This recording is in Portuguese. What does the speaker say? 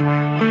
Música